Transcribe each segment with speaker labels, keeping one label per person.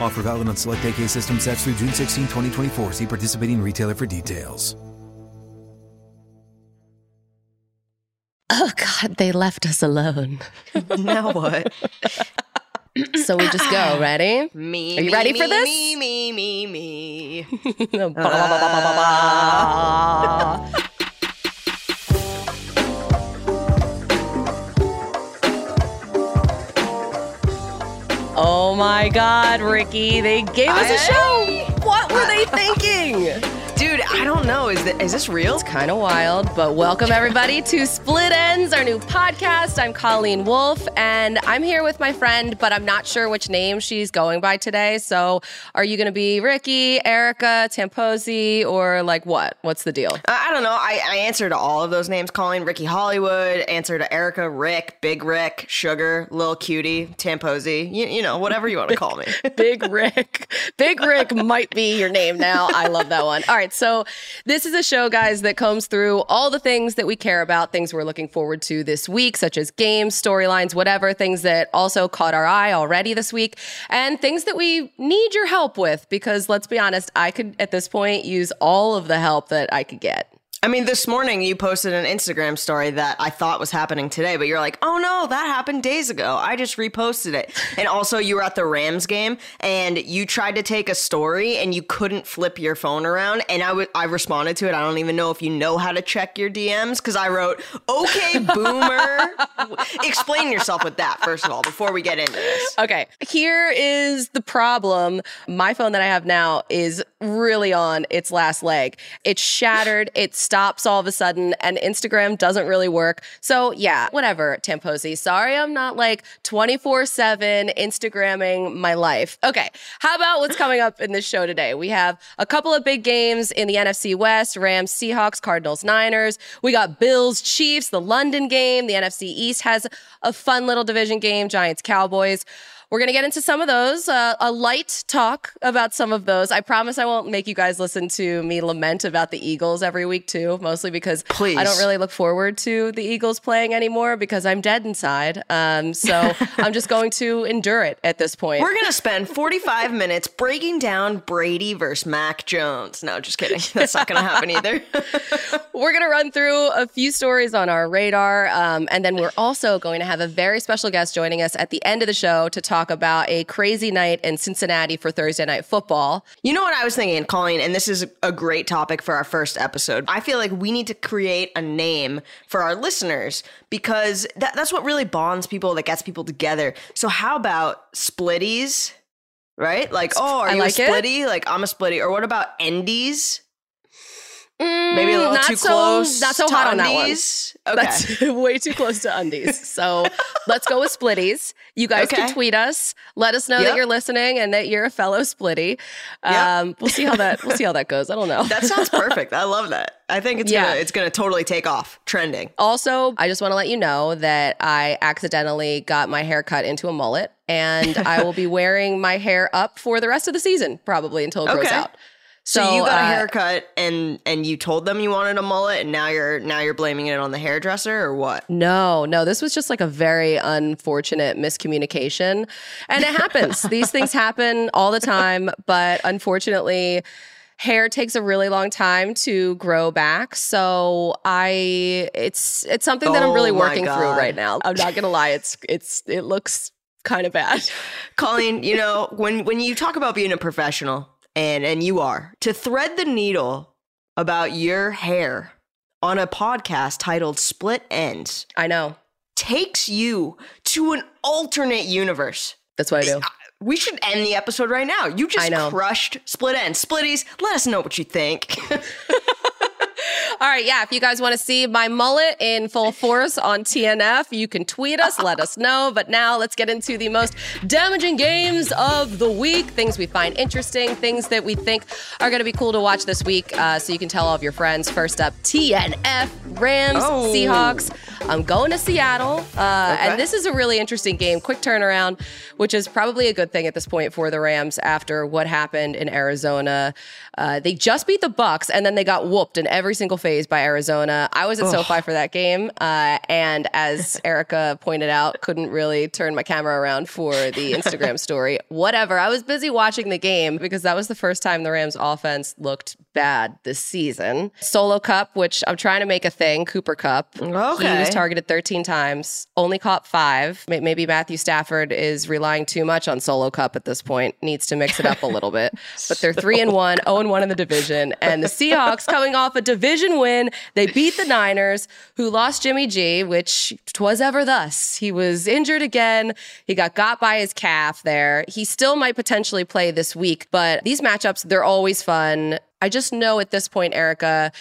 Speaker 1: Offer valid on select AK system sets through June 16, 2024. See participating retailer for details.
Speaker 2: Oh God, they left us alone.
Speaker 3: now what?
Speaker 2: so we just go. Ready?
Speaker 3: Me.
Speaker 2: Are you
Speaker 3: me,
Speaker 2: ready
Speaker 3: me,
Speaker 2: for this?
Speaker 3: Me, me, me, me.
Speaker 2: Oh my God, Ricky! They gave us a show. What were they thinking?
Speaker 3: I don't know. Is, th- is this real?
Speaker 2: It's kind of wild, but welcome everybody to Split Ends, our new podcast. I'm Colleen Wolfe, and I'm here with my friend, but I'm not sure which name she's going by today. So, are you going to be Ricky, Erica, Tamposi, or like what? What's the deal?
Speaker 3: I, I don't know. I, I answer to all of those names. Colleen, Ricky Hollywood, answer to Erica, Rick, Big Rick, Sugar, Lil Cutie, Tamposi. You, you know, whatever you want to call me.
Speaker 2: Big Rick. Big Rick might be your name now. I love that one. All right. So, this is a show, guys, that combs through all the things that we care about, things we're looking forward to this week, such as games, storylines, whatever, things that also caught our eye already this week, and things that we need your help with. Because let's be honest, I could at this point use all of the help that I could get.
Speaker 3: I mean, this morning you posted an Instagram story that I thought was happening today, but you're like, oh no, that happened days ago. I just reposted it. And also, you were at the Rams game and you tried to take a story and you couldn't flip your phone around. And I, w- I responded to it. I don't even know if you know how to check your DMs because I wrote, okay, boomer. Explain yourself with that, first of all, before we get into this.
Speaker 2: Okay, here is the problem. My phone that I have now is really on its last leg. It's shattered. It's stops all of a sudden and Instagram doesn't really work. So, yeah, whatever, Tamposi. Sorry, I'm not like 24 7 Instagramming my life. Okay, how about what's coming up in this show today? We have a couple of big games in the NFC West Rams, Seahawks, Cardinals, Niners. We got Bills, Chiefs, the London game. The NFC East has a fun little division game, Giants, Cowboys. We're going to get into some of those, uh, a light talk about some of those. I promise I won't make you guys listen to me lament about the Eagles every week, too, mostly because
Speaker 3: Please.
Speaker 2: I don't really look forward to the Eagles playing anymore because I'm dead inside. Um, so I'm just going to endure it at this point.
Speaker 3: We're gonna spend 45 minutes breaking down Brady versus Mac Jones. No, just kidding. That's not gonna happen either.
Speaker 2: We're going to run through a few stories on our radar. Um, and then we're also going to have a very special guest joining us at the end of the show to talk about a crazy night in Cincinnati for Thursday Night Football.
Speaker 3: You know what I was thinking, Colleen, and this is a great topic for our first episode. I feel like we need to create a name for our listeners because that, that's what really bonds people, that gets people together. So how about splitties? Right? Like, oh, are
Speaker 2: I
Speaker 3: you
Speaker 2: like
Speaker 3: a
Speaker 2: it.
Speaker 3: splitty? Like, I'm a splitty. Or what about endies? Maybe a little
Speaker 2: Mm, not
Speaker 3: too
Speaker 2: so,
Speaker 3: close.
Speaker 2: Not so hot on that one.
Speaker 3: Okay.
Speaker 2: That's way too close to undies. So let's go with splitties. You guys can tweet us. Let us know that you're listening and that you're a fellow splitty.
Speaker 3: Yep.
Speaker 2: Um, we'll see how that we'll see how that goes. I don't know.
Speaker 3: That sounds perfect. I love that. I think it's
Speaker 2: Yeah.
Speaker 3: gonna it's gonna totally take off. Trending.
Speaker 2: Also, I just want to let you know that I accidentally got my hair cut into a mullet and I will be wearing my hair up for the rest of the season, probably until it grows out.
Speaker 3: So, you got a
Speaker 2: uh,
Speaker 3: haircut and and you told them you wanted a mullet and now you're now you're blaming it on the hairdresser or what?
Speaker 2: No, no, this was just like a very unfortunate miscommunication. And it happens. These things happen all the time, but unfortunately, hair takes a really long time to grow back. So I it's it's something that I'm really
Speaker 3: Oh
Speaker 2: working through right now. I'm not going to lie, it's it's it looks kind of bad.
Speaker 3: Colleen, you know, when when you talk about being a professional and and you are, to thread the needle about your hair on a podcast titled Split Ends
Speaker 2: I know.
Speaker 3: takes you to an alternate universe.
Speaker 2: That's what I do.
Speaker 3: We uh, should end the episode right now. You just crushed Split Ends. Splitties, let us know what you think.
Speaker 2: All right, yeah. If you guys want to see my mullet in full force on TNF, you can tweet us, let us know. But now let's get into the most damaging games of the week. Things we find interesting, things that we think are going to be cool to watch this week. Uh, so you can tell all of your friends. First up, TNF, Rams,
Speaker 3: Oh.
Speaker 2: Seahawks. I'm going to Seattle. Uh,
Speaker 3: Okay.
Speaker 2: And this is a really interesting game. Quick turnaround, which is probably a good thing at this point for the Rams after what happened in Arizona. Uh, they just beat the Bucks, and then they got whooped in every single phase by Arizona. I was at SoFi for that game, uh, and as Erica pointed out, couldn't really turn my camera around for the Instagram story. Whatever. I was busy watching the game because that was the first time the Rams offense looked bad this season. Solo Cup, which I'm trying to make a thing, Cooper Kupp.
Speaker 3: Okay.
Speaker 2: He was targeted 13 times, only caught five. Maybe Matthew Stafford is relying too much on Solo Cup at this point, needs to mix it up a little bit. But they're 3 and 1, 0 and 1 in the division. And the Seahawks coming off a division win, they beat the Niners, who lost Jimmy G, which twas ever thus. He was injured again. He got got by his calf there. He still might potentially play this week, but these matchups, they're always fun. I just know at this point, Erica,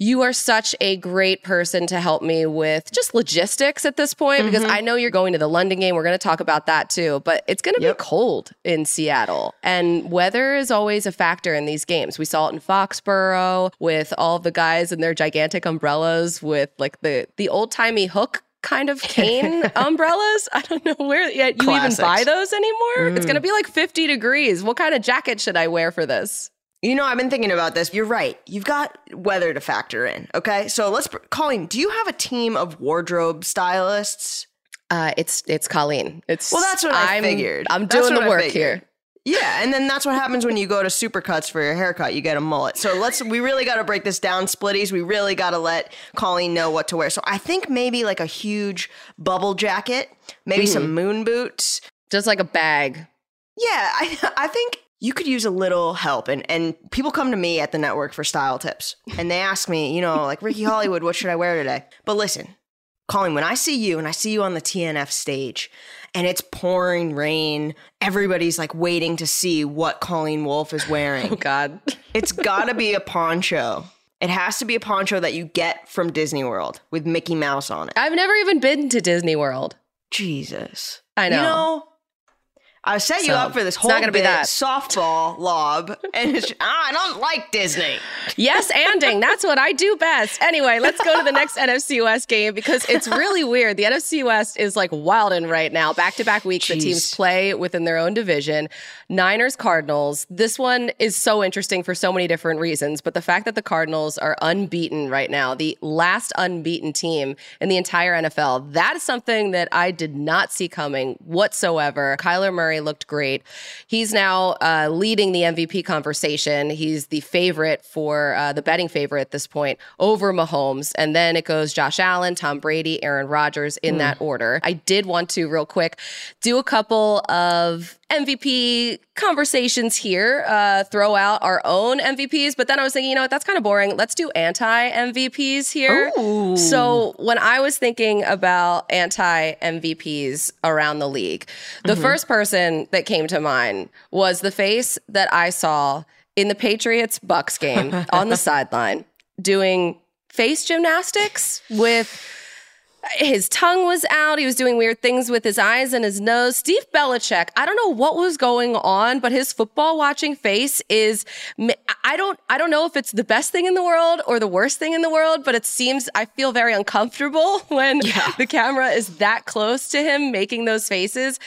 Speaker 2: you are such a great person to help me with just logistics at this point because
Speaker 3: Mm-hmm.
Speaker 2: I know you're going to the London game. We're going to talk about that too, but it's going to
Speaker 3: Yep.
Speaker 2: be cold in Seattle. And weather is always a factor in these games. We saw it in Foxborough with all the guys in their gigantic umbrellas with like the the old-timey hook kind of cane umbrellas. I don't know where yeah, you
Speaker 3: Classics.
Speaker 2: even buy those anymore. It's
Speaker 3: Mm.
Speaker 2: going to be like 50 degrees. What kind of jacket should I wear for this?
Speaker 3: You know, I've been thinking about this. You're right. You've got weather to factor in. Okay. So let's, Colleen, do you have a team of wardrobe stylists?
Speaker 2: Uh, it's it's Colleen. It's
Speaker 3: Well, that's what I
Speaker 2: I'm-
Speaker 3: figured.
Speaker 2: I'm doing the work here.
Speaker 3: Yeah. And then that's what happens when you go to Supercuts for your haircut. You get a mullet. So let's, we really got to break this down, splitties. We really got to let Colleen know what to wear. So I think maybe like a huge bubble jacket, maybe
Speaker 2: Mm-hmm.
Speaker 3: some moon boots.
Speaker 2: Just like a bag.
Speaker 3: Yeah, I I think you could use a little help and and people come to me at the network for style tips and they ask me, you know, like Ricky Hollywood, what should I wear today? But listen, Colleen, when I see you and I see you on the TNF stage and it's pouring rain, everybody's like waiting to see what Colleen Wolfe is wearing.
Speaker 2: Oh God.
Speaker 3: it's got to be a poncho. It has to be a poncho that you get from Disney World with Mickey Mouse on it.
Speaker 2: I've never even been to Disney World.
Speaker 3: Jesus.
Speaker 2: I know.
Speaker 3: You know, I set you
Speaker 2: So,
Speaker 3: up for this
Speaker 2: it's
Speaker 3: whole
Speaker 2: not gonna be that.
Speaker 3: softball lob, and it's, ah, I don't like Disney.
Speaker 2: Yes, anding. That's what I do best. Anyway, let's go to the next NFC West game because it's really weird. The NFC West is like wilding right now. Back to back weeks, the teams play within their own division. Niners, Cardinals. This one is so interesting for so many different reasons, but the fact that the Cardinals are unbeaten right now, the last unbeaten team in the entire NFL, that is something that I did not see coming whatsoever. Kyler Murray looked great. He's now uh, leading the MVP conversation. He's the favorite for uh, the betting favorite at this point over Mahomes. And then it goes Josh Allen, Tom Brady, Aaron Rodgers in that order. I did want to, real quick, do a couple of MVP conversations here, uh, throw out our own MVPs. But then I was thinking, you know what, that's kind of boring. Let's do anti MVPs here. So when I was thinking about anti MVPs around the league, the first person that came to mind was the face that I saw in the Patriots Bucks game on the sideline doing face gymnastics with his tongue was out. He was doing weird things with his eyes and his nose. Steve Belichick, I don't know what was going on, but his football watching face is I don't I don't know if it's the best thing in the world or the worst thing in the world, but it seems I feel very uncomfortable when the camera is that close to him making those faces.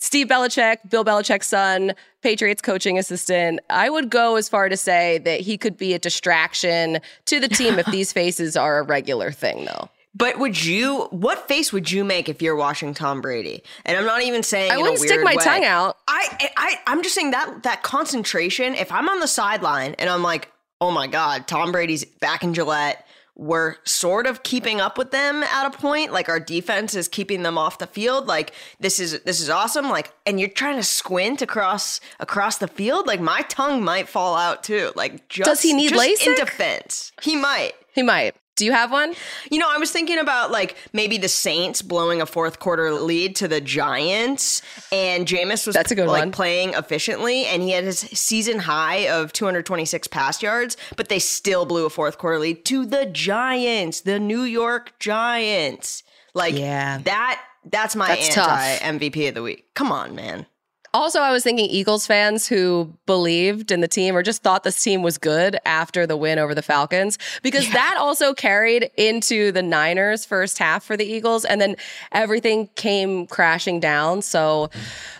Speaker 2: Steve Belichick, Bill Belichick's son, Patriots coaching assistant. I would go as far to say that he could be a distraction to the team if these faces are a regular thing, though.
Speaker 3: But would you? What face would you make if you're watching Tom Brady? And I'm not even saying
Speaker 2: I wouldn't stick my
Speaker 3: way.
Speaker 2: tongue out.
Speaker 3: I, I, I'm just saying that that concentration. If I'm on the sideline and I'm like, oh my god, Tom Brady's back in Gillette. We're sort of keeping up with them at a point. Like our defense is keeping them off the field. Like this is this is awesome. Like and you're trying to squint across across the field. Like my tongue might fall out too. Like just,
Speaker 2: Does he need
Speaker 3: just in defense? He might.
Speaker 2: He might. Do you have one?
Speaker 3: You know, I was thinking about like maybe the Saints blowing a fourth quarter lead to the Giants, and Jameis was
Speaker 2: That's a good
Speaker 3: like
Speaker 2: one.
Speaker 3: playing efficiently, and he had his season high of 226 pass yards, but they still blew a fourth quarter lead to the Giants, the New York Giants. Like
Speaker 2: Yeah.
Speaker 3: that. That's my
Speaker 2: That's tough.
Speaker 3: anti MVP of the week. Come on, man.
Speaker 2: Also, I was thinking Eagles fans who believed in the team or just thought this team was good after the win over the Falcons, because that also carried into the Niners' first half for the Eagles, and then everything came crashing down. So,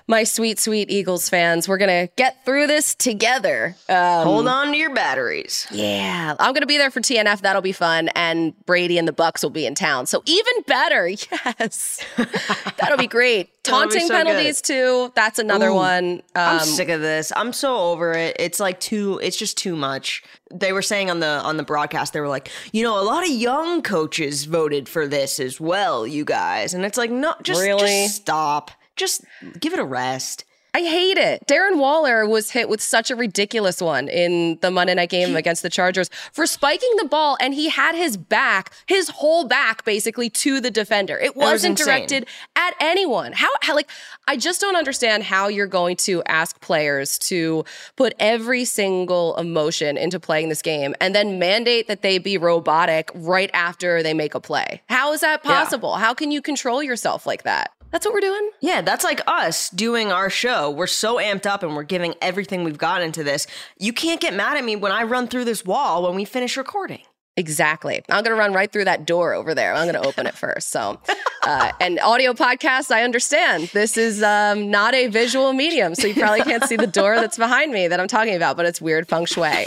Speaker 2: my sweet, sweet Eagles fans, we're gonna get through this together. Um,
Speaker 3: Hold on to your batteries.
Speaker 2: yeah, I'm gonna be there for TNF. That'll be fun, and Brady and the Bucks will be in town. So even better, yes, that'll be great.
Speaker 3: That'll be
Speaker 2: Taunting
Speaker 3: so good.
Speaker 2: penalties too. That's another
Speaker 3: Ooh,
Speaker 2: one.
Speaker 3: I'm
Speaker 2: Um,
Speaker 3: sick of this. I'm so over it. It's like too. It's just too much. They were saying on the on the broadcast, they were like, you know, a lot of young coaches voted for this as well, you guys, and it's like, no, just
Speaker 2: Really?
Speaker 3: just stop. Just give it a rest.
Speaker 2: I hate it. Darren Waller was hit with such a ridiculous one in the Monday night game against the Chargers for spiking the ball, and he had his back, his whole back, basically to the defender. It
Speaker 3: was
Speaker 2: wasn't
Speaker 3: insane.
Speaker 2: directed at anyone. How, how, like, I just don't understand how you're going to ask players to put every single emotion into playing this game and then mandate that they be robotic right after they make a play. How is that possible? How can you control yourself like that? That's what we're doing.
Speaker 3: Yeah, that's like us doing our show. We're so amped up and we're giving everything we've got into this. You can't get mad at me when I run through this wall when we finish recording.
Speaker 2: Exactly. I'm going to run right through that door over there. I'm going to open it first. So, uh, and audio podcasts, I understand this is um, not a visual medium. So you probably can't see the door that's behind me that I'm talking about, but it's weird feng shui.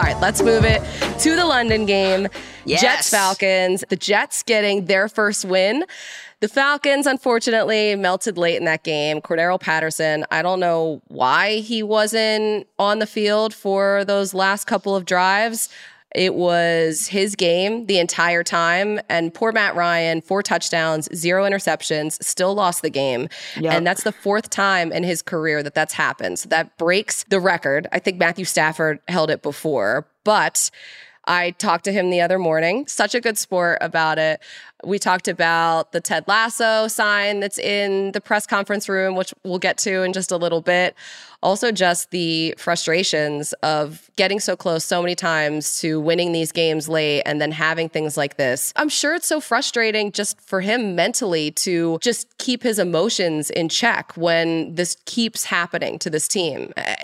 Speaker 2: All right, let's move it to the London game.
Speaker 3: Yes.
Speaker 2: Jets Falcons. The Jets getting their first win. The Falcons, unfortunately, melted late in that game. Cordarrelle Patterson, I don't know why he wasn't on the field for those last couple of drives. It was his game the entire time. And poor Matt Ryan, four touchdowns, zero interceptions, still lost the game.
Speaker 3: Yep.
Speaker 2: And that's the fourth time in his career that that's happened. So that breaks the record. I think Matthew Stafford held it before, but I talked to him the other morning. Such a good sport about it. We talked about the Ted Lasso sign that's in the press conference room, which we'll get to in just a little bit. Also, just the frustrations of getting so close so many times to winning these games late and then having things like this. I'm sure it's so frustrating just for him mentally to just keep his emotions in check when this keeps happening to this team. Uh,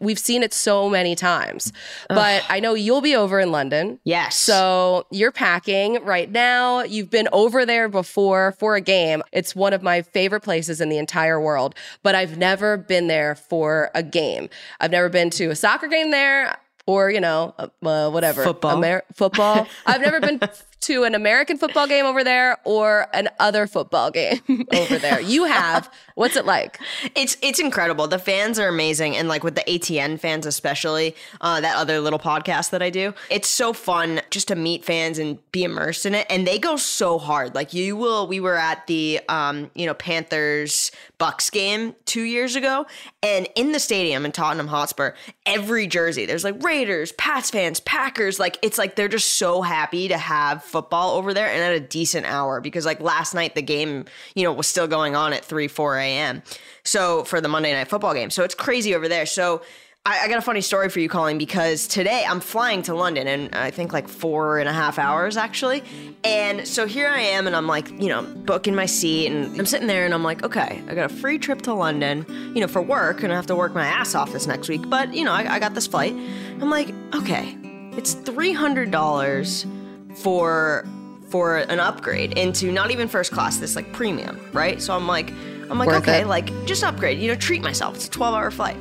Speaker 2: we've seen it so many times, but I know you'll be over in London.
Speaker 3: Yes.
Speaker 2: So you're packing right now. You've been over there before for a game. It's one of my favorite places in the entire world, but I've never been there for a game. I've never been to a soccer game there or, you know, uh, whatever.
Speaker 3: Football.
Speaker 2: Amer- football. I've never been to an American football game over there or an other football game over there? You have. What's it like?
Speaker 3: It's it's incredible. The fans are amazing, and like with the ATN fans especially, uh, that other little podcast that I do, it's so fun just to meet fans and be immersed in it. And they go so hard. Like you will. We were at the um, you know Panthers Bucks game two years ago, and in the stadium in Tottenham Hotspur, every jersey there's like Raiders, Pats fans, Packers. Like it's like they're just so happy to have football over there and at a decent hour because like last night the game you know was still going on at three four a.m. So for the Monday night football game, so it's crazy over there. So. I, I got a funny story for you, Colleen, because today I'm flying to London and I think like four and a half hours actually. And so here I am, and I'm like, you know, booking my seat, and I'm sitting there, and I'm like, okay, I got a free trip to London, you know, for work, and I have to work my ass off this next week, but you know, I, I got this flight. I'm like, okay, it's three hundred dollars for for an upgrade into not even first class, this like premium, right? So I'm like, I'm like,
Speaker 2: Worth
Speaker 3: okay,
Speaker 2: it.
Speaker 3: like just upgrade, you know, treat myself. It's a 12 hour flight.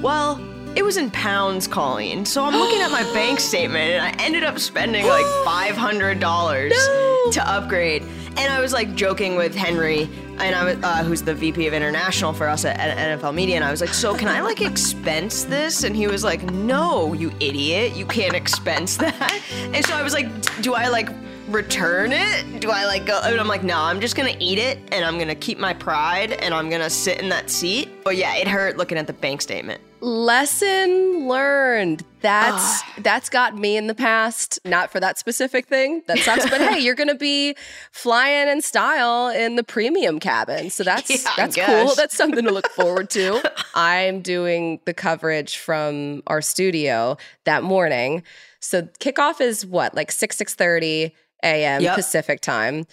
Speaker 3: Well, it was in pounds, Colleen. So I'm looking at my bank statement and I ended up spending like $500 to upgrade. And I was like joking with Henry, and I was, uh, who's the VP of International for us at, NFL Media, and I was like, "So can I like expense this?" And he was like, "No, you idiot, you can't expense that." And so I was like, "Do I like return it? Do I like go?" And I'm like, "No, I'm just gonna eat it, and I'm gonna keep my pride, and I'm gonna sit in that seat." But yeah, it hurt looking at the bank statement.
Speaker 2: Lesson learned. That's ah. that's got me in the past. Not for that specific thing. That sucks. but hey, you're gonna be flying in style in the premium cabin. So that's
Speaker 3: Yeah,
Speaker 2: that's cool. That's something to look forward to. I'm doing the coverage from our studio that morning. So kickoff is what, like 6, 6:30 a.m.
Speaker 3: Yep.
Speaker 2: Pacific time.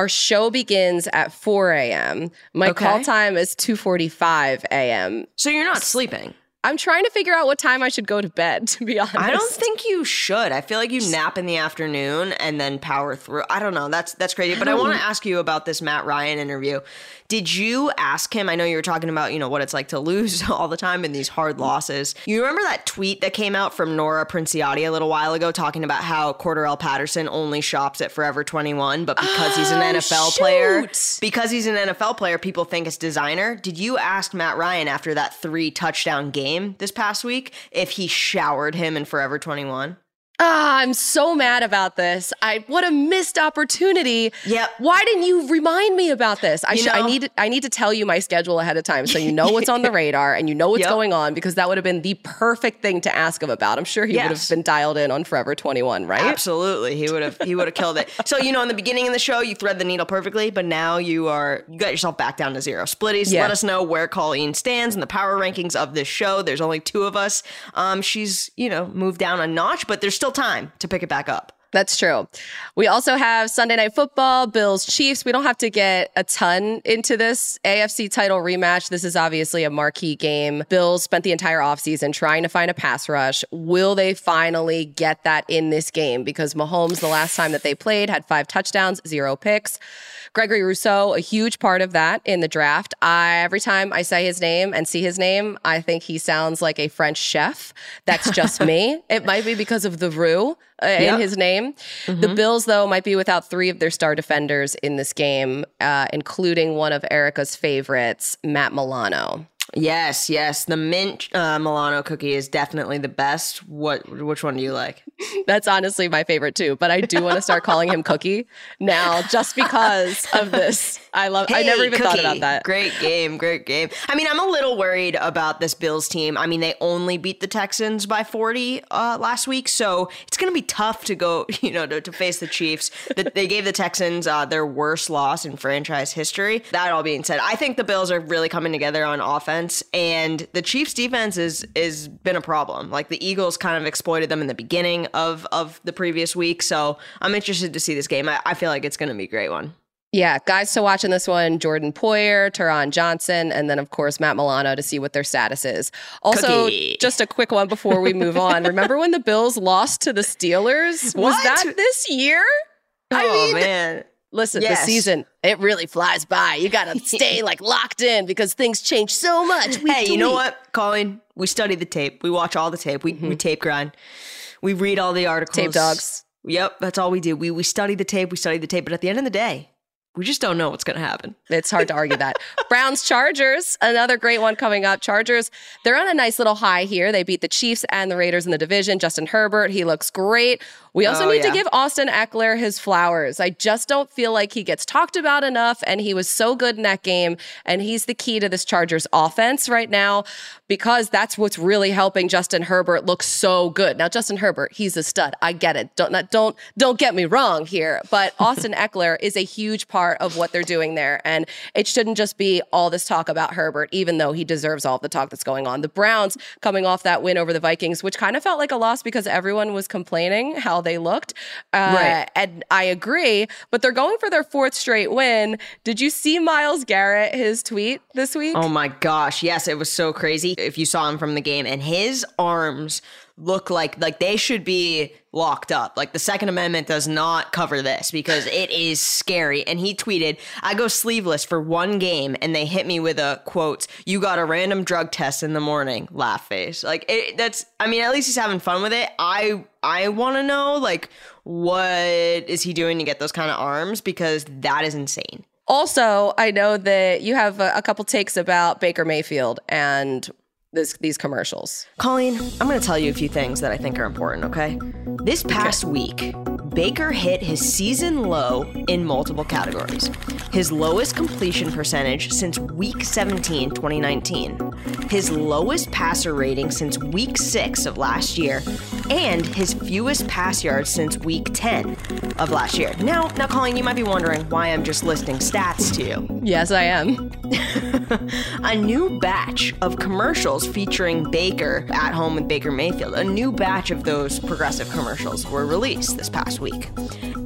Speaker 2: Our show begins at 4 a.m. My
Speaker 3: Okay.
Speaker 2: call time is 2:45 a.m.
Speaker 3: So you're not sleeping.
Speaker 2: I'm trying to figure out what time I should go to bed, to be honest.
Speaker 3: I don't think you should. I feel like you nap in the afternoon and then power through. I don't know. That's that's crazy. But I want to ask you about this Matt Ryan interview. Did you ask him? I know you were talking about, you know, what it's like to lose all the time in these hard losses. You remember that tweet that came out from Nora Princiotti a little while ago talking about how Cordarrelle Patterson only shops at Forever 21, but because he's an ah, NFL player, because he's an NFL player, people think it's designer. Did you ask Matt Ryan after that three touchdown game this past week if he showered him in Forever 21?
Speaker 2: Ah, I'm so mad about this. I what a missed opportunity.
Speaker 3: Yep.
Speaker 2: Why didn't you remind me about this? I
Speaker 3: You
Speaker 2: should I need I need to tell you my schedule ahead of time so you know what's on the radar and you know what's
Speaker 3: Yep.
Speaker 2: going on because that would have been the perfect thing to ask him about. I'm sure he would have been dialed in on Forever 21, right?
Speaker 3: Absolutely, he would have he would have killed it. So you know, in the beginning of the show, you thread the needle perfectly, but now you are you got yourself back down to zero. Splitties,
Speaker 2: Yeah.
Speaker 3: let us know where Colleen stands in the power rankings of this show. There's only two of us. Um, she's you know moved down a notch, but there's still time to pick it back up.
Speaker 2: That's true. We also have Sunday Night Football, Bills Chiefs. We don't have to get a ton into this AFC title rematch. This is obviously a marquee game. Bills spent the entire offseason trying to find a pass rush. Will they finally get that in this game? Because Mahomes, the last time that they played, had five touchdowns, zero picks. Gregory Rousseau, a huge part of that in the draft. I, every time I say his name and see his name, I think he sounds like a French chef. That's just me. It might be because of the roux uh, in his name. The Bills, though, might be without three of their star defenders in this game, uh, including one of Erica's favorites, Matt Milano.
Speaker 3: Yes, yes, the mint uh, Milano cookie is definitely the best. What which one do you like?
Speaker 2: That's honestly my favorite too, but I do want to start calling him Cookie now just because of this. I love I never
Speaker 3: Hey,
Speaker 2: even thought about that.
Speaker 3: Great game, great game. I mean, I'm a little worried about this Bills team. I mean, they only beat the Texans by 40 uh, last week, so it's going to be tough to go, you know, to, to face the Chiefs. That they gave the Texans uh, their worst loss in franchise history. That all being said, I think the Bills are really coming together on offense, and the Chiefs' defense is is been a problem. Like the Eagles kind of exploited them in the beginning of of the previous week, so I'm interested to see this game. I, I feel like it's going to be a great one.
Speaker 2: Yeah, guys to watch in this one Jordan Poyer, Taron Johnson, and then, of course, Matt Milano to see what their status is. Also,
Speaker 3: Cookie.
Speaker 2: just a quick one before we move on. Remember when the Bills lost to the Steelers? Was that this year? Oh, I
Speaker 3: oh
Speaker 2: mean,
Speaker 3: man.
Speaker 2: Listen,
Speaker 3: Yes.
Speaker 2: the season, it really flies by. You got to stay like locked in because things change so much. week
Speaker 3: Hey, you know what, Colleen? We study the tape. We watch all the tape. We, we tape grind. We read all the articles.
Speaker 2: Mm-hmm. Tape dogs.
Speaker 3: Yep, that's all we do. We we study the tape, we study the tape, but at the end of the day, we just don't know what's going to happen.
Speaker 2: It's hard to argue that. Browns Chargers, another great one coming up. Chargers, they're on a nice little high here. They beat the Chiefs and the Raiders in the division. Justin Herbert, he looks great. We also
Speaker 3: Oh,
Speaker 2: need to give Austin Ekeler his flowers. I just don't feel like he gets talked about enough, and he was so good in that game. And he's the key to this Chargers offense right now because that's what's really helping Justin Herbert look so good. Now, Justin Herbert, he's a stud. I get it. Don't not, don't don't get me wrong here, but Austin Ekeler is a huge part of what they're doing there, and it shouldn't just be all this talk about Herbert, even though he deserves all the talk that's going on. The Browns coming off that win over the Vikings, which kind of felt like a loss because everyone was complaining how they looked, uh,
Speaker 3: Right.
Speaker 2: and I agree. But they're going for their fourth straight win. Did you see Myles Garrett his tweet this week?
Speaker 3: Oh my gosh, yes, it was so crazy. If you saw him from the game, and his arms look like like they should be locked up. Like the Second Amendment does not cover this because it is scary. And he tweeted, "I go sleeveless for one game, and they hit me with a quote: You got a random drug test in the morning." Laugh face. Like it, that's. I mean, at least he's having fun with it. I I want to know like what is he doing to get those kind of arms because that is insane.
Speaker 2: Also, I know that you have a, a couple takes about Baker Mayfield and this, these commercials.
Speaker 3: Colleen, I'm going to tell you a few things that I think are important, okay? This past week, Baker hit his season low in multiple categories. His lowest completion percentage since week 17, 2019. His lowest passer rating since week 6 of last year, and his fewest pass yards since week 10 of last year. Now, now Colleen, you might be wondering why I'm just listing stats to you.
Speaker 2: Yes, I am.
Speaker 3: a new batch of commercials featuring Baker at home with Baker Mayfield. A new batch of those progressive commercials were released this past week.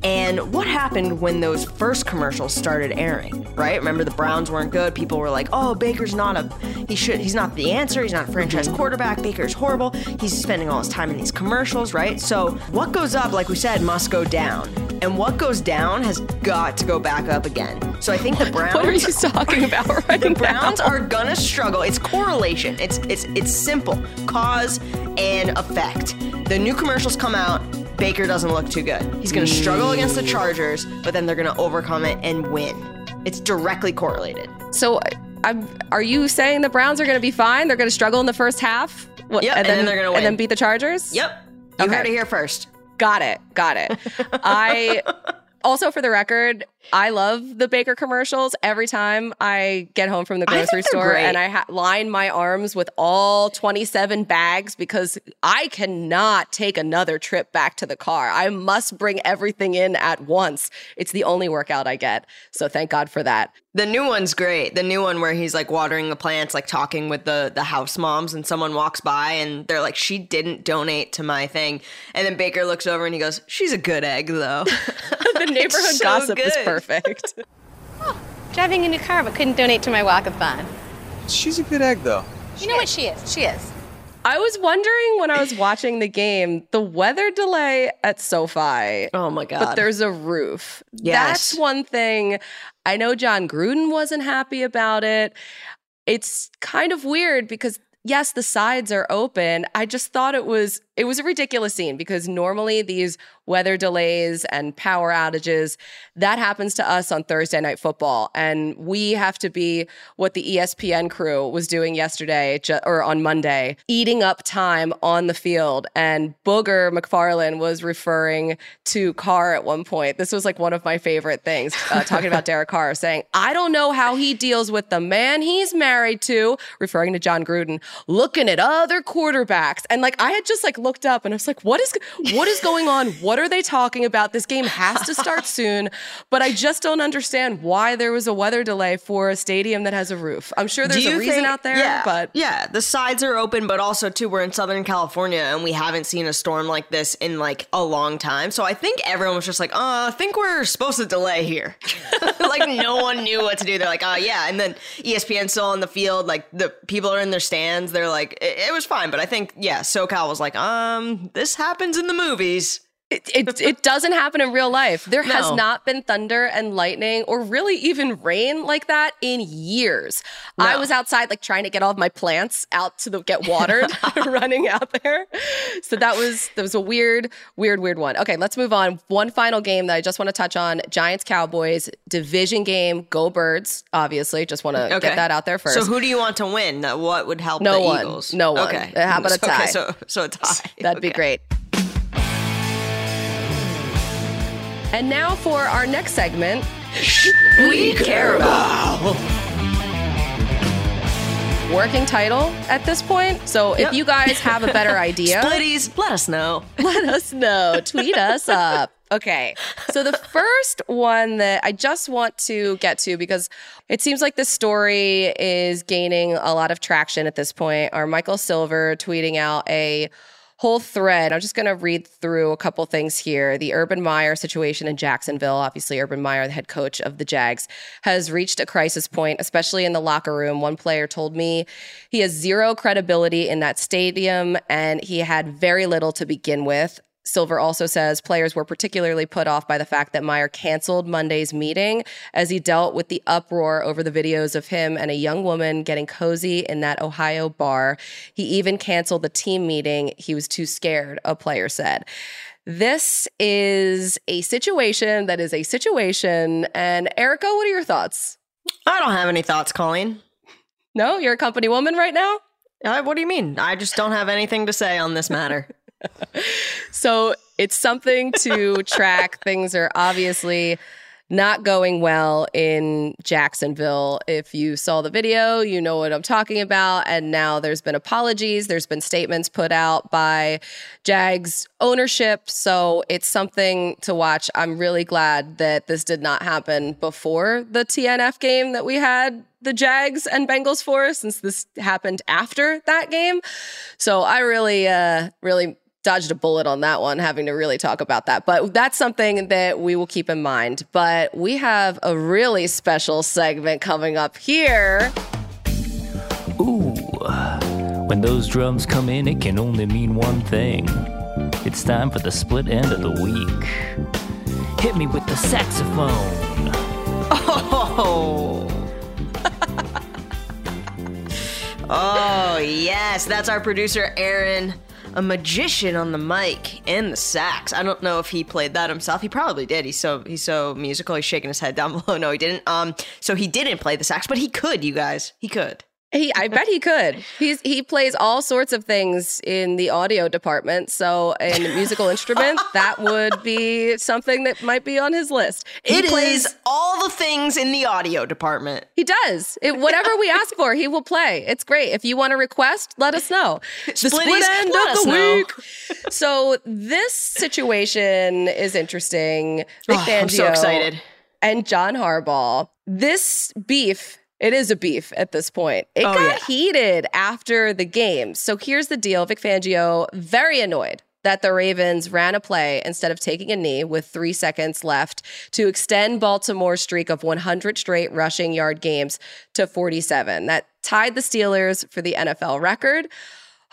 Speaker 3: And what happened when those first commercials started airing, right? Remember the Browns weren't good. People were like, "Oh, Baker's not a he should he's not the answer. He's not a franchise mm-hmm. quarterback. Baker's horrible. He's spending all his time in these commercials, right?" So, what goes up, like we said, must go down. And what goes down has got to go back up again. So I think the Browns
Speaker 2: What are you talking about right
Speaker 3: the
Speaker 2: now?
Speaker 3: Browns are gonna struggle. It's correlation. It's it's it's simple. Cause and effect. The new commercials come out. Baker doesn't look too good. He's gonna struggle against the Chargers, but then they're gonna overcome it and win. It's directly correlated.
Speaker 2: So, I'm, are you saying the Browns are to be fine? They're to struggle in the first half? What,
Speaker 3: Yep, and then they're gonna
Speaker 2: And then beat the Chargers?
Speaker 3: Yep. You
Speaker 2: Okay.
Speaker 3: heard it here first.
Speaker 2: Got it. Got it. I also, for the record, I love the Baker commercials. Every time I get home from the grocery store
Speaker 3: great.
Speaker 2: and I ha- line my arms with all 27 bags because I cannot take another trip back to the car. I must bring everything in at once. It's the only workout I get. So thank God for that.
Speaker 3: The new one's great. The new one where he's like watering the plants, like talking with the the house moms, and someone walks by and they're like, "She didn't donate to my thing," and then Baker looks over and he goes, "She's a good egg, though."
Speaker 2: The neighborhood
Speaker 3: so
Speaker 2: gossip is
Speaker 3: good.
Speaker 2: Perfect.
Speaker 4: Driving a new car, but couldn't donate to my walkathon.
Speaker 5: She's a good egg, though.
Speaker 4: You know what she is? She is.
Speaker 2: I was wondering when I was watching the game, the weather delay at SoFi.
Speaker 3: Oh my god!
Speaker 2: But there's a roof.
Speaker 3: Yes.
Speaker 2: That's one thing. I know Jon Gruden wasn't happy about it. It's kind of weird because yes, the sides are open. I just thought it was it was a ridiculous scene because normally these weather delays and power outages that happens to us on Thursday night football. And we have to be what the ESPN crew was doing yesterday or on Monday eating up time on the field. And Booger McFarland was referring to Carr at one point. This was like one of my favorite things uh, talking about Derek Carr saying I don't know how he deals with the man he's married to referring to Jon Gruden looking at other quarterbacks. And like I had just like looked up and I was like what is what is going on what are they talking about this game has to start soon but I just don't understand why there was a weather delay for a stadium that has a roof I'm sure there's a reason
Speaker 3: think-
Speaker 2: out there
Speaker 3: yeah,
Speaker 2: but
Speaker 3: yeah, the sides are open, but also too, we're in Southern California and we haven't seen a storm like this in like a long time. So I think everyone was just like, "Uh, I think we're supposed to delay here." like no one knew what to do. They're like, "Oh yeah," and then ESPN still on the field. Like the people are in their stands. They're like, it, it was fine, but I think yeah, SoCal was like, "Um, this happens in the movies."
Speaker 2: It, it, it doesn't happen in real life. There has
Speaker 3: No.
Speaker 2: not been thunder and lightning or really even rain like that in years. I was outside like trying to get all of my plants out to the, get watered, running out there. So that was that was a weird, weird, weird one. Okay, let's move on. One final game that I just want to touch on: Giants Cowboys division game. Go Birds! Obviously, just want to
Speaker 3: Okay.
Speaker 2: get that out there first.
Speaker 3: So who do you want to win? What would help
Speaker 2: No
Speaker 3: the
Speaker 2: one.
Speaker 3: Eagles?
Speaker 2: No one.
Speaker 3: Okay.
Speaker 2: How about a tie?
Speaker 3: Okay, so so a tie.
Speaker 2: That'd be great. And now for our next segment.
Speaker 3: We care about.
Speaker 2: Working title at this point. So
Speaker 3: Yep.
Speaker 2: if you guys have a better idea,
Speaker 3: Splitties, let us know.
Speaker 2: let us know. Tweet us up. Okay. So the first one that I just want to get to because it seems like this story is gaining a lot of traction at this point are Michael Silver tweeting out a whole thread. I'm just going to read through a couple things here. The Urban Meyer situation in Jacksonville, obviously Urban Meyer, the head coach of the Jags, has reached a crisis point, especially in the locker room. One player told me he has zero credibility in that stadium and he had very little to begin with. Silver also says players were particularly put off by the fact that Meyer canceled Monday's meeting as he dealt with the uproar over the videos of him and a young woman getting cozy in that Ohio bar. He even canceled the team meeting. He was too scared, a player said. This is a situation that is a situation. And Erica, what are your thoughts?
Speaker 3: I don't have any thoughts, Colleen.
Speaker 2: No, you're a company woman right now?
Speaker 3: Uh, what do you mean? I just don't have anything to say on this matter.
Speaker 2: So it's something to track. Things are obviously not going well in Jacksonville. If you saw the video, you know what I'm talking about. And now there's been apologies, there's been statements put out by Jags ownership. So it's something to watch. I'm really glad that this did not happen before the TNF game that we had the Jags and Bengals for, since this happened after that game. So I really, uh, really dodged a bullet on that one, having to really talk about that. But that's something that we will keep in mind. But we have a really special segment coming up here.
Speaker 6: Ooh, when those drums come in, it can only mean one thing. It's time for the split end of the week. Hit me with the saxophone.
Speaker 3: Oh. oh, yes. That's our producer, Aaron. A magician on the mic and the sax. I don't know if he played that himself. He probably did. He's so he's so musical. He's shaking his head down below. No, he didn't. Um, so he didn't play the sax, but he could. You guys, he could.
Speaker 2: He, I bet he could. He's he plays all sorts of things in the audio department. So, in a musical instrument, that would be something that might be on his list.
Speaker 3: He
Speaker 2: It
Speaker 3: plays
Speaker 2: is-
Speaker 3: all the things in the audio department.
Speaker 2: He does. It, whatever we ask for, he will play. It's great. If you want to request, let us know. The split end of the
Speaker 3: know.
Speaker 2: week. So this situation is interesting.
Speaker 3: Oh, I'm so excited.
Speaker 2: And John Harbaugh. This beef. It is a beef at this point. It
Speaker 3: Oh,
Speaker 2: got
Speaker 3: yeah.
Speaker 2: heated after the game. So here's the deal Vic Fangio, very annoyed that the Ravens ran a play instead of taking a knee with three seconds left to extend Baltimore's streak of 100 straight rushing yard games to 47. That tied the Steelers for the NFL record.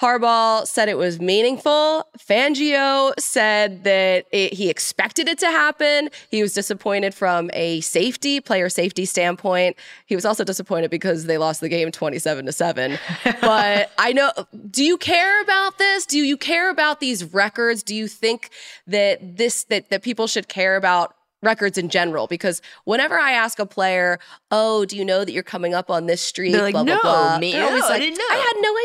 Speaker 2: Harbaugh said it was meaningful. Fangio said that it, he expected it to happen. He was disappointed from a safety, player safety standpoint. He was also disappointed because they lost the game 27 to 7. But I know, do you care about this? Do you care about these records? Do you think that this, that, that people should care about records in general because whenever I ask a player, "Oh, do you know that you're coming up on this street?"
Speaker 3: They're like,
Speaker 2: blah blah
Speaker 3: "No,
Speaker 2: blah.
Speaker 3: me-
Speaker 2: They're always
Speaker 3: no, I
Speaker 2: like,
Speaker 3: didn't know."
Speaker 2: I had no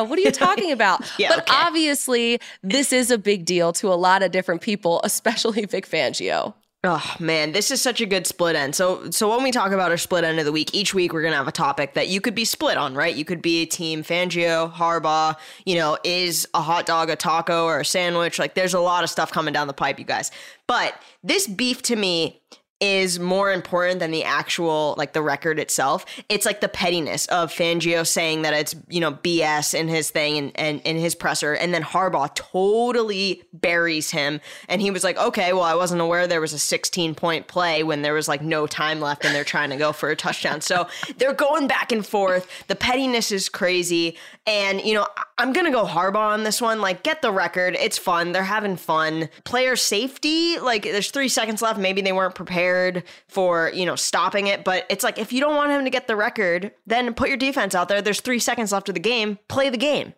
Speaker 2: idea. What are you talking about?
Speaker 3: Yeah,
Speaker 2: but
Speaker 3: okay.
Speaker 2: obviously, this is a big deal to a lot of different people, especially Vic Fangio.
Speaker 3: Oh man, this is such a good split end. So so when we talk about our split end of the week, each week we're gonna have a topic that you could be split on, right? You could be team Fangio, Harbaugh, you know, is a hot dog a taco or a sandwich? Like there's a lot of stuff coming down the pipe, you guys. But this beef to me is more important than the actual like the record itself. It's like the pettiness of Fangio saying that it's you know BS in his thing and and in his presser, and then Harbaugh totally buries him, and he was like, okay, well I wasn't aware there was a 16 point play when there was like no time left and they're trying to go for a touchdown. So they're going back and forth. The pettiness is crazy, and you know I'm gonna go Harbaugh on this one. Like get the record. It's fun. They're having fun. Player safety. Like there's three seconds left. Maybe they weren't prepared for, you know, stopping it. But it's like if you don't want him to get the record, then put your defense out there. There's three seconds left of the game. Play the game.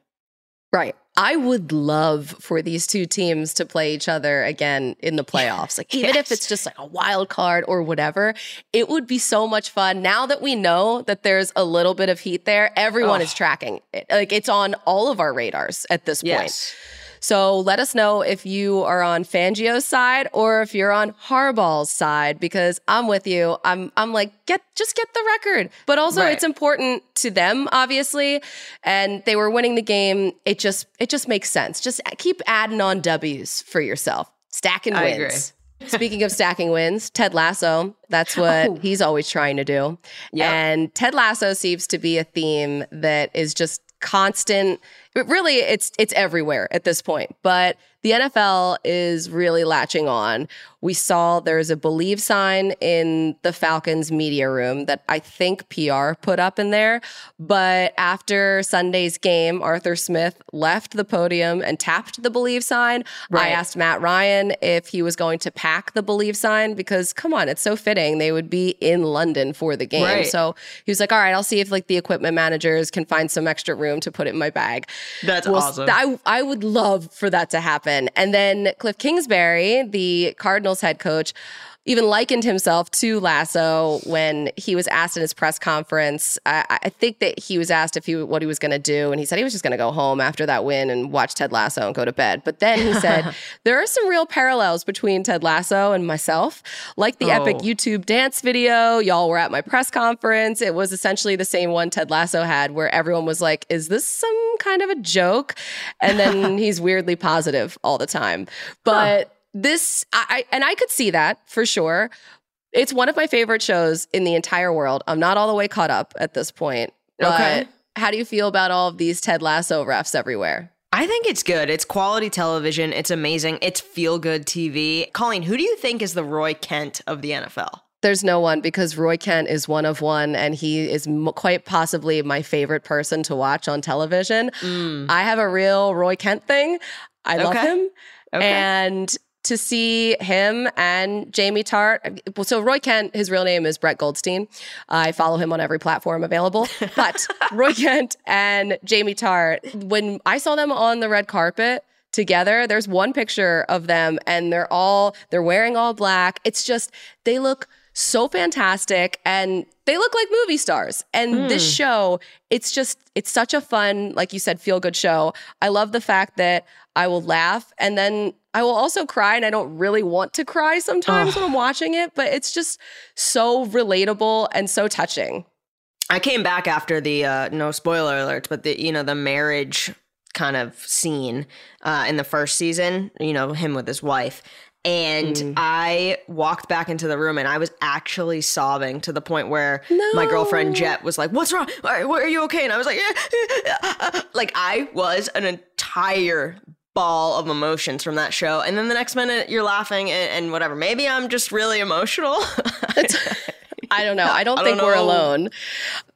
Speaker 2: Right. I would love for these two teams to play each other again in the playoffs. Like, even if it's just like a wild card or whatever, it would be so much fun. Now that we know that there's a little bit of heat there, everyone is tracking it. Like, it's on all of our radars at this point. So let us know if you are on Fangio's side or if you're on Harbaugh's side because I'm with you. I'm I'm like get just get the record. But also
Speaker 3: Right.
Speaker 2: it's important to them obviously and they were winning the game. It just it just makes sense. Just keep adding on W's for yourself. Stacking wins. Speaking of stacking wins, Ted Lasso, that's what oh. he's always trying to do.
Speaker 3: Yep.
Speaker 2: And Ted Lasso seems to be a theme that is just constant. But really, it's it's everywhere at this point. But the NFL is really latching on. We saw there's a believe sign in the Falcons media room that I think PR put up in there. But after Sunday's game, Arthur Smith left the podium and tapped the believe sign. I asked Matt Ryan if he was going to pack the believe sign because come on, it's so fitting. They would be in London for the game.
Speaker 3: Right.
Speaker 2: So he was like, all right, I'll see if like the equipment managers can find some extra room to put it in my bag.
Speaker 3: That's
Speaker 2: Well,
Speaker 3: awesome.
Speaker 2: I, I would love for that to happen. And then Cliff Kingsbury, the Cardinals head coach, even likened himself to Lasso when he was asked in his press conference. I, I think that he was asked if he what he was going to do, and he said he was just going to go home after that win and watch Ted Lasso and go to bed. But then he said there are some real parallels between Ted Lasso and myself, like the epic
Speaker 3: Oh.
Speaker 2: YouTube dance video. Y'all were at my press conference. It was essentially the same one Ted Lasso had, where everyone was like, "Is this some kind of a joke?" And then he's weirdly positive all the time. But this, I, I and I could see that for sure. It's one of my favorite shows in the entire world. I'm not all the way caught up at this point. But
Speaker 3: Okay.
Speaker 2: how do you feel about all of these Ted Lasso refs everywhere?
Speaker 3: I think it's good. It's quality television. It's amazing. It's feel good TV. Colleen, who do you think is the Roy Kent of the NFL?
Speaker 2: There's no one because Roy Kent is one of one, and he is m- quite possibly my favorite person to watch on television. Mm. I have a real Roy Kent thing. I love him.
Speaker 3: Okay.
Speaker 2: And to see him and Jamie Tartt. So, Roy Kent, his real name is Brett Goldstein. I follow him on every platform available. But Roy Kent and Jamie Tartt, when I saw them on the red carpet, together there's one picture of them and they're all they're wearing all black it's just they look so fantastic and they look like movie stars. And this show it's just it's such a fun like you said feel good show. I love the fact that i will laugh and then i will also cry and i don't really want to cry sometimes when i'm watching it but it's just so relatable and so touching.
Speaker 3: I came back after the uh, no spoiler alerts, but the you know the marriage kind of scene uh, in the first season. You know him with his wife, and mm. I walked back into the room and I was actually sobbing to the point where my girlfriend Jet was like, "What's wrong? Are, are you okay?" And I was like, "Yeah." like I was an entire ball of emotions from that show and then the next minute you're laughing and, and whatever maybe i'm just really emotional
Speaker 2: I don't know. I don't
Speaker 3: I
Speaker 2: think
Speaker 3: don't
Speaker 2: we're alone.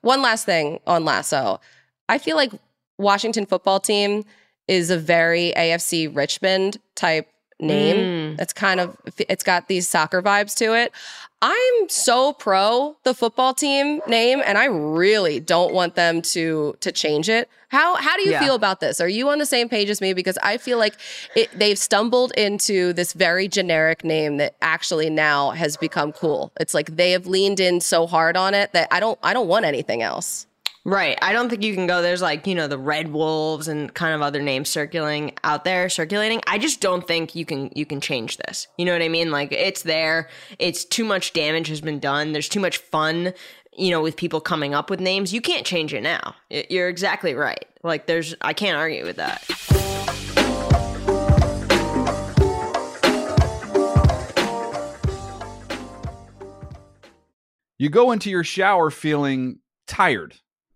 Speaker 2: One last thing on Lasso. I feel like Washington football team is a very AFC Richmond type name. Mm. It's kind of it's got these soccer vibes to it. I'm so pro the football team name and I really don't want them to to change it. How how do you
Speaker 3: Yeah.
Speaker 2: feel about this? Are you on the same page as me because I feel like it, they've stumbled into this very generic name that actually now has become cool. It's like they have leaned in so hard on it that I don't I don't want anything else.
Speaker 3: Right. I don't think you can go. There's like, you know, the Red Wolves and kind of other names circulating out there, circulating. I just don't think you can you can change this. You know what I mean? Like it's there. It's too much damage has been done. There's too much fun, you know, with people coming up with names. You can't change it now. You're exactly right. Like there's I can't argue with that.
Speaker 7: You go into your shower feeling tired,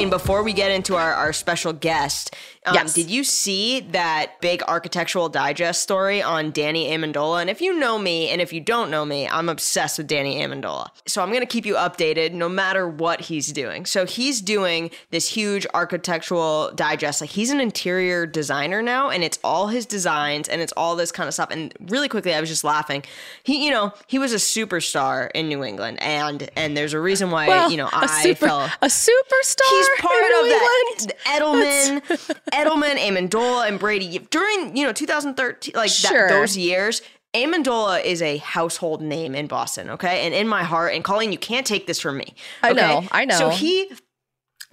Speaker 3: Colleen, before we get into our, our special guest, um,
Speaker 2: Yes.
Speaker 3: did you see that big architectural digest story on Danny Amendola? And if you know me, and if you don't know me, I'm obsessed with Danny Amendola. So I'm going to keep you updated no matter what he's doing. So he's doing this huge architectural digest. Like he's an interior designer now, and it's all his designs and it's all this kind of stuff. And really quickly, I was just laughing. He, you know, he was a superstar in New England, and and there's a reason why
Speaker 2: Well,
Speaker 3: you know I
Speaker 2: super-
Speaker 3: fell
Speaker 2: a superstar.
Speaker 3: He's part of that? Edelman, Edelman, Amendola, and Brady during you know 2013, like
Speaker 2: Sure.
Speaker 3: that, those years. Amendola is a household name in Boston, okay, and in my heart. And Colleen, you can't take this from me.
Speaker 2: I
Speaker 3: okay?
Speaker 2: know, I know.
Speaker 3: So he,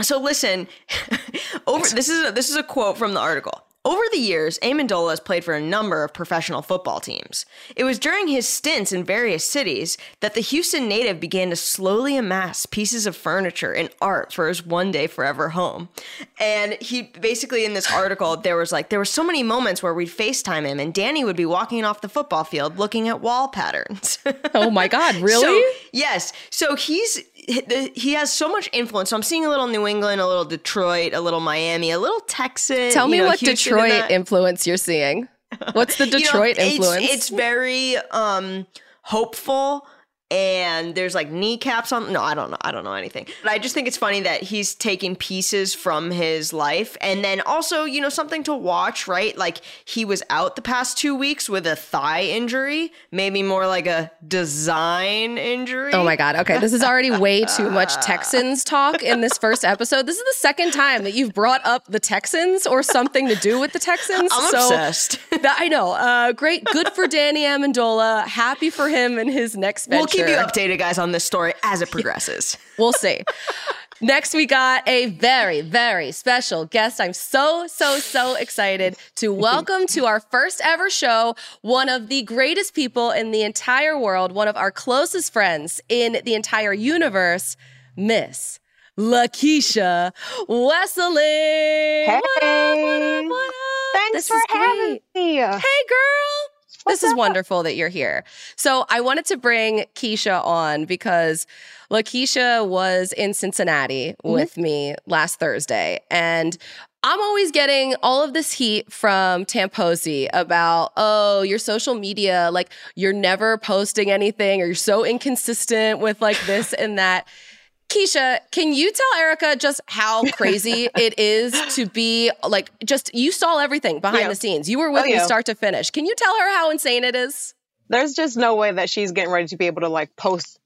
Speaker 3: so listen, over this is a, this is a quote from the article. Over the years, Amendola has played for a number of professional football teams. It was during his stints in various cities that the Houston native began to slowly amass pieces of furniture and art for his one day forever home. And he basically, in this article, there was like, there were so many moments where we'd FaceTime him and Danny would be walking off the football field looking at wall patterns.
Speaker 2: Oh my God, really?
Speaker 3: So, yes. So he's he has so much influence. So I'm seeing a little New England, a little Detroit, a little Miami, a little Texas.
Speaker 2: Tell me
Speaker 3: know,
Speaker 2: what
Speaker 3: Houston
Speaker 2: Detroit influence you're seeing. What's the
Speaker 3: You know,
Speaker 2: Detroit
Speaker 3: it's-
Speaker 2: influence?
Speaker 3: It's, very um hopeful and there's like kneecaps on no i don't know i don't know anything but i just think it's funny that he's taking pieces from his life and then also you know something to watch right like he was out the past two weeks with a thigh injury maybe more like a design injury
Speaker 2: Oh my God. Okay. This is already way too much Texans talk in this first episode. This is the second time that you've brought up the Texans or something to do with the Texans.
Speaker 3: I'm
Speaker 2: so
Speaker 3: obsessed.
Speaker 2: that- I know. Uh, great. Good for Danny Amendola. Happy for him and his next venture.
Speaker 3: we'll keep you updated guys on this story as it progresses
Speaker 2: We'll see. Next, we got a very, very special guest. I'm so, so, so excited to welcome to our first ever show one of the greatest people in the entire world, one of our closest friends in the entire universe, Miss Lakeisha Wesseling.
Speaker 8: Hey.
Speaker 2: What up, what up, what up?
Speaker 8: Thanks
Speaker 2: This
Speaker 8: for having
Speaker 2: great.
Speaker 8: me.
Speaker 2: Hey, girl. This is wonderful that you're here. So I wanted to bring Keisha on because Lakeisha was in Cincinnati
Speaker 8: Mm-hmm.
Speaker 2: with me last Thursday. And I'm always getting all of this heat from Tamposi about, oh, your social media, like you're never posting anything or you're so inconsistent with like this and that. Keisha, can you tell Erica just how crazy it is to be like just you saw everything behind
Speaker 8: Yeah.
Speaker 2: the scenes. You were with
Speaker 8: Oh,
Speaker 2: me
Speaker 8: yeah.
Speaker 2: start to finish. Can you tell her how insane it is?
Speaker 8: There's just no way that she's getting ready to be able to like post,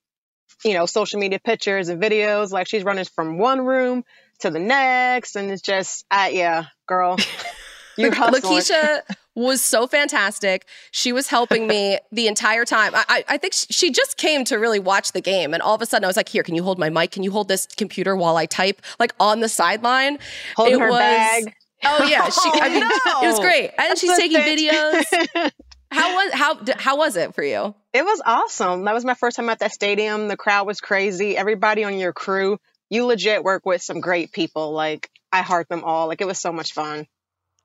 Speaker 8: you know, social media pictures and videos. Like she's running from one room to the next, and it's just, uh, yeah, girl, You're hustling.
Speaker 2: Lakeisha was so fantastic. She was helping me the entire time. I, I, I think she just came to really watch the game. And all of a sudden I was like, here, can you hold my mic? Can you hold this computer while I type? Like on the sideline.
Speaker 8: Holding
Speaker 2: it
Speaker 8: her
Speaker 2: was,
Speaker 8: bag.
Speaker 2: Oh yeah. She, I oh, mean, it was great. And she's taking videos. How was how how was it for you?
Speaker 8: It was awesome. That was my first time at that stadium. The crowd was crazy. Everybody on your crew, you legit work with some great people. Like I heart them all. Like it was so much fun.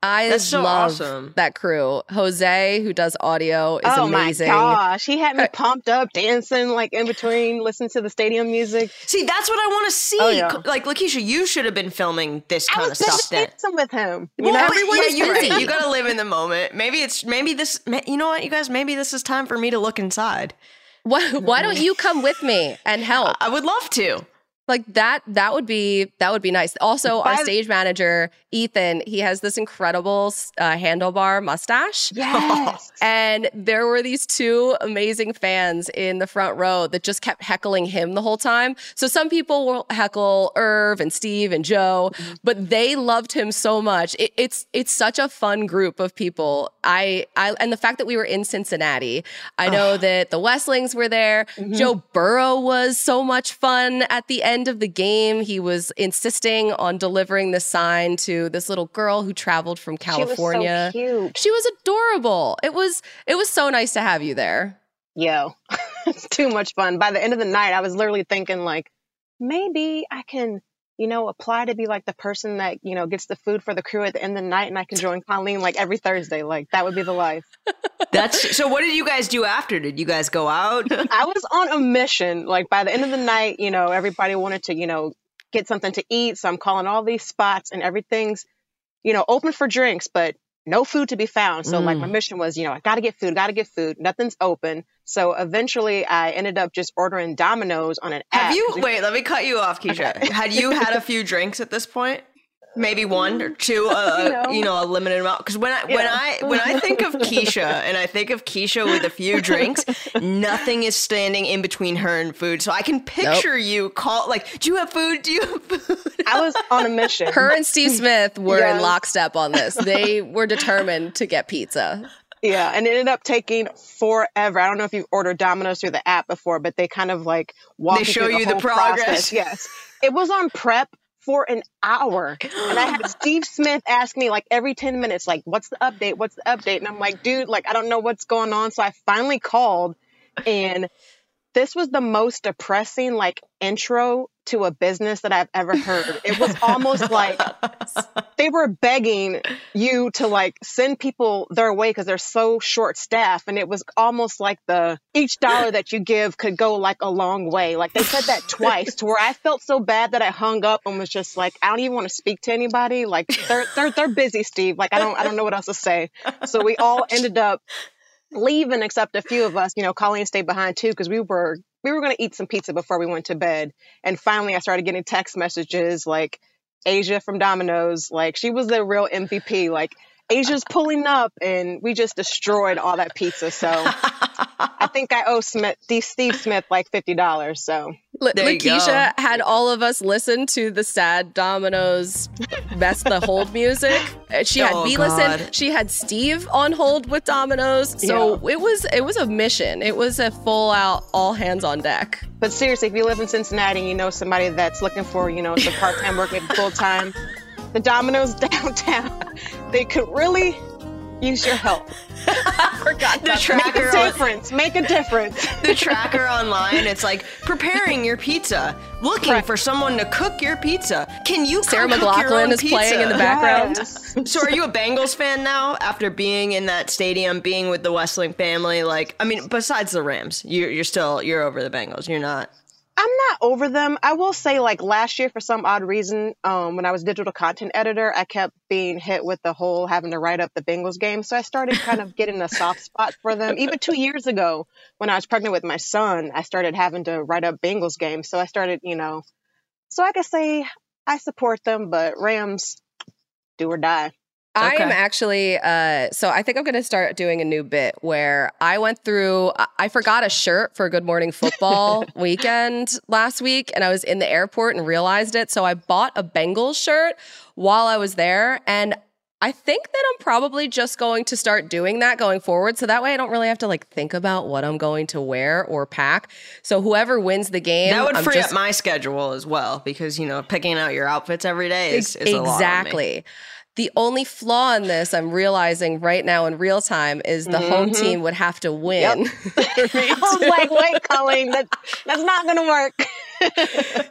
Speaker 2: I
Speaker 3: That's so
Speaker 2: love
Speaker 3: awesome.
Speaker 2: that crew. Jose, who does audio, is
Speaker 8: oh
Speaker 2: amazing.
Speaker 8: Oh my gosh, he had me pumped up, dancing like in between, listening to the stadium music.
Speaker 3: see that's what i want to see
Speaker 8: Oh, yeah.
Speaker 3: like lakeisha you should have been filming this
Speaker 8: I
Speaker 3: kind of
Speaker 8: was
Speaker 3: stuff
Speaker 8: just
Speaker 3: then
Speaker 8: dancing with him. You
Speaker 3: Well,
Speaker 8: know,
Speaker 2: everyone
Speaker 3: yeah,
Speaker 2: is
Speaker 3: you're right. You gotta live in the moment. Maybe it's maybe this. You know what, you guys? Maybe this is time for me to look inside.
Speaker 2: Why, why don't you come with me and help?
Speaker 3: I would love to.
Speaker 2: Like that that would be that would be nice. Also, our stage manager, Ethan, he has this incredible uh, handlebar mustache.
Speaker 8: yes.
Speaker 2: And there were these two amazing fans in the front row that just kept heckling him the whole time. So some people will heckle Irv and Steve and Joe, but they loved him so much. It, it's it's such a fun group of people. I I and the fact that we were in Cincinnati, I know that the Westlings were there. Joe Burrow was so much fun at the end of the game. He was insisting on delivering the sign to this little girl who traveled from California.
Speaker 8: She was so.
Speaker 2: She was adorable. It was it was so nice to have you there.
Speaker 8: Yo, it's too much fun. By the end of the night, I was literally thinking like, maybe I can, you know, apply to be like the person that you know gets the food for the crew at the end of the night, and I can join Colleen like every Thursday. Like that would be the life.
Speaker 3: That's so. What did you guys do after? Did you guys go out?
Speaker 8: I was on a mission. Like by the end of the night, you know, everybody wanted to, you know, get something to eat. So I'm calling all these spots and everything's, you know, open for drinks, but no food to be found. So like my mm. mission was, you know, I got to get food, got to get food. Nothing's open. So eventually I ended up just ordering Domino's on an app.
Speaker 3: Have you? Wait, let me cut you off, Keisha. Had you had a few drinks at this point? Maybe one or two, uh,
Speaker 8: You know.
Speaker 3: you know, a limited amount. Because when I when I when I think of Keisha and I think of Keisha with a few drinks, nothing is standing in between her and food. So I can picture you call like, "Do you have food? Do you have food?"
Speaker 8: I was on a mission.
Speaker 2: Her and Steve Smith were in lockstep on this. They were determined to get pizza.
Speaker 8: Yeah, and it ended up taking forever. I don't know if you've ordered Domino's through the app before, but they kind of like walk
Speaker 3: They
Speaker 8: you
Speaker 3: show you the progress.
Speaker 8: process. Yes, it was on prep for an hour. And I had Steve Smith ask me like every 10 minutes, like, what's the update? What's the update? And I'm like, dude, like, I don't know what's going on. So I finally called and this was the most depressing like intro to a business that I've ever heard. It was almost like they were begging you to like send people their way because they're so short staffed. And it was almost like the each dollar that you give could go like a long way. Like they said that twice to where I felt so bad that I hung up and was just like, I don't even want to speak to anybody. Like they're they're they're busy, Steve. Like I don't I don't know what else to say. So we all ended up leaving except a few of us. You know, Colleen stayed behind too because we were we were going to eat some pizza before we went to bed. And finally, I started getting text messages like Asia from Domino's, like she was the real MVP. Like Asia's pulling up, and we just destroyed all that pizza. So I think I owe Smith, Steve Smith like fifty dollars. So
Speaker 2: L- Lakeisha had all of us listen to the sad Domino's best the hold music. Uh, She had
Speaker 3: Oh,
Speaker 2: me
Speaker 3: God.
Speaker 2: listen. She had Steve on hold with Domino's. So it was it was a mission. It was a full out all hands on deck.
Speaker 8: But seriously, if you live in Cincinnati and you know somebody that's looking for, you know, some part time work, maybe full time, the Domino's downtown, they could really use your help.
Speaker 2: I forgot
Speaker 3: The tracker.
Speaker 8: Make a
Speaker 3: on,
Speaker 8: difference. Make a difference.
Speaker 3: the tracker online. It's like preparing your pizza, looking for someone to cook your pizza. Can you
Speaker 2: Sarah McLachlan is playing in the background.
Speaker 8: Yes.
Speaker 3: So are you a Bengals fan now after being in that stadium, being with the Westling family? Like, I mean, besides the Rams, you're, you're still, you're over the Bengals. You're not.
Speaker 8: I'm not over them. I will say, like last year, for some odd reason, um, when I was digital content editor, I kept being hit with the whole having to write up the Bengals game. So I started kind of getting a soft spot for them. Even two years ago, when I was pregnant with my son, I started having to write up Bengals games. So I started, you know, so I could say I support them, but Rams, do or die.
Speaker 2: I am actually uh so I think I'm going to start doing a new bit where I went through I- forgot a shirt for Good Morning Football weekend last week and I was in the airport and realized it so I bought a Bengals shirt while I was there and I think that I'm probably just going to start doing that going forward so that way I don't really have to like think about what I'm going to wear or pack. So whoever wins the game
Speaker 3: That would
Speaker 2: I'm
Speaker 3: free
Speaker 2: just
Speaker 3: up my schedule as well because, you know, picking out your outfits every day is, is a lot
Speaker 2: exactly. The only flaw in this I'm realizing right now in real time is the home
Speaker 8: Mhm.
Speaker 2: team would have to win. for me
Speaker 8: I was like, wait, Colleen, that, that's not going to work.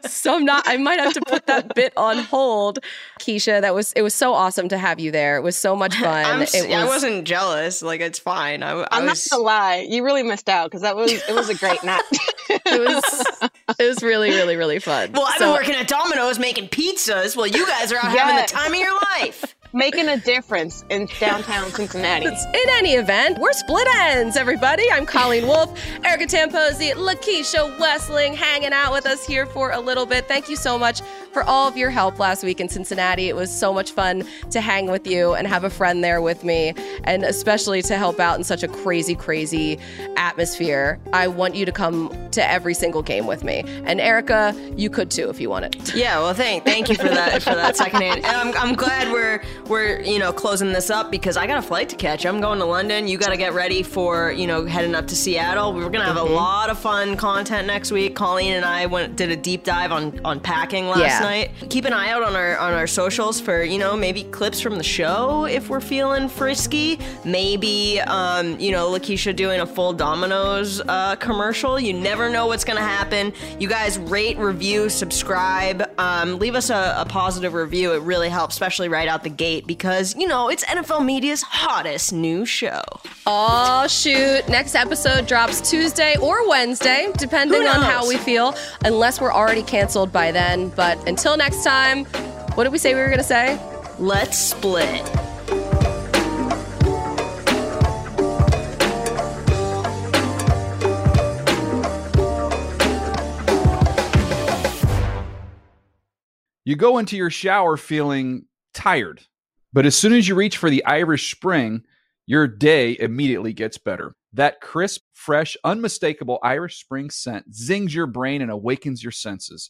Speaker 2: So I'm not I might have to put that bit on hold. Keisha, that was it was so awesome to have you there. It was so much fun.
Speaker 3: I'm,
Speaker 2: it was,
Speaker 3: I wasn't jealous. Like, it's fine. I, I
Speaker 8: I'm not gonna lie, you really missed out because that was it was a great night.
Speaker 2: it was it was really, really, really fun.
Speaker 3: Well, I've
Speaker 2: So-
Speaker 3: been working at Domino's making pizzas while you guys are out having the time of your life.
Speaker 8: Making a difference in downtown Cincinnati.
Speaker 2: In any event, we're split ends, everybody. I'm Colleen Wolfe, Erica Tamposi, Lakeisha Westling hanging out with us here for a little bit. Thank you so much for all of your help last week in Cincinnati. It was so much fun to hang with you and have a friend there with me, and especially to help out in such a crazy, crazy atmosphere. I want you to come to every single game with me. And Erica, you could too if you wanted.
Speaker 3: Yeah, well, thank thank you for that for that second hand. And I'm, I'm glad we're we're you know closing this up because I got a flight to catch. I'm going to London. You got to get ready for you know heading up to Seattle. We're gonna have a mm-hmm. lot of fun content next week. Colleen and I went did a deep dive on on packing last
Speaker 2: Yeah.
Speaker 3: Night. Keep an eye out on our on our socials for you know maybe clips from the show if we're feeling frisky. Maybe um, you know Lakeisha doing a full Domino's uh, commercial. You never know what's gonna happen. You guys rate, review, subscribe, um, leave us a, a positive review. It really helps, especially right out the gate because you know it's NFL Media's hottest new show.
Speaker 2: Oh, shoot. Next episode drops Tuesday or Wednesday, depending on how we feel, unless we're already canceled by then. But until next time, what did we say we were going to say?
Speaker 3: Let's split.
Speaker 7: You go into your shower feeling tired, but as soon as you reach for the Irish Spring, your day immediately gets better. That crisp, fresh, unmistakable Irish Spring scent zings your brain and awakens your senses.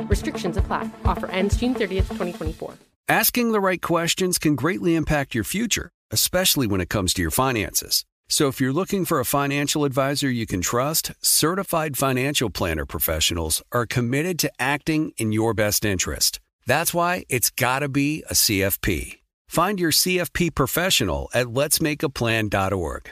Speaker 9: Restrictions apply. Offer ends June 30th, 2024.
Speaker 10: Asking the right questions can greatly impact your future, especially when it comes to your finances. So if you're looking for a financial advisor you can trust, certified financial planner professionals are committed to acting in your best interest. That's why it's got to be a CFP. Find your CFP professional at letsmakeaplan.org.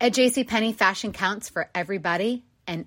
Speaker 11: At JCPenney, fashion counts for everybody and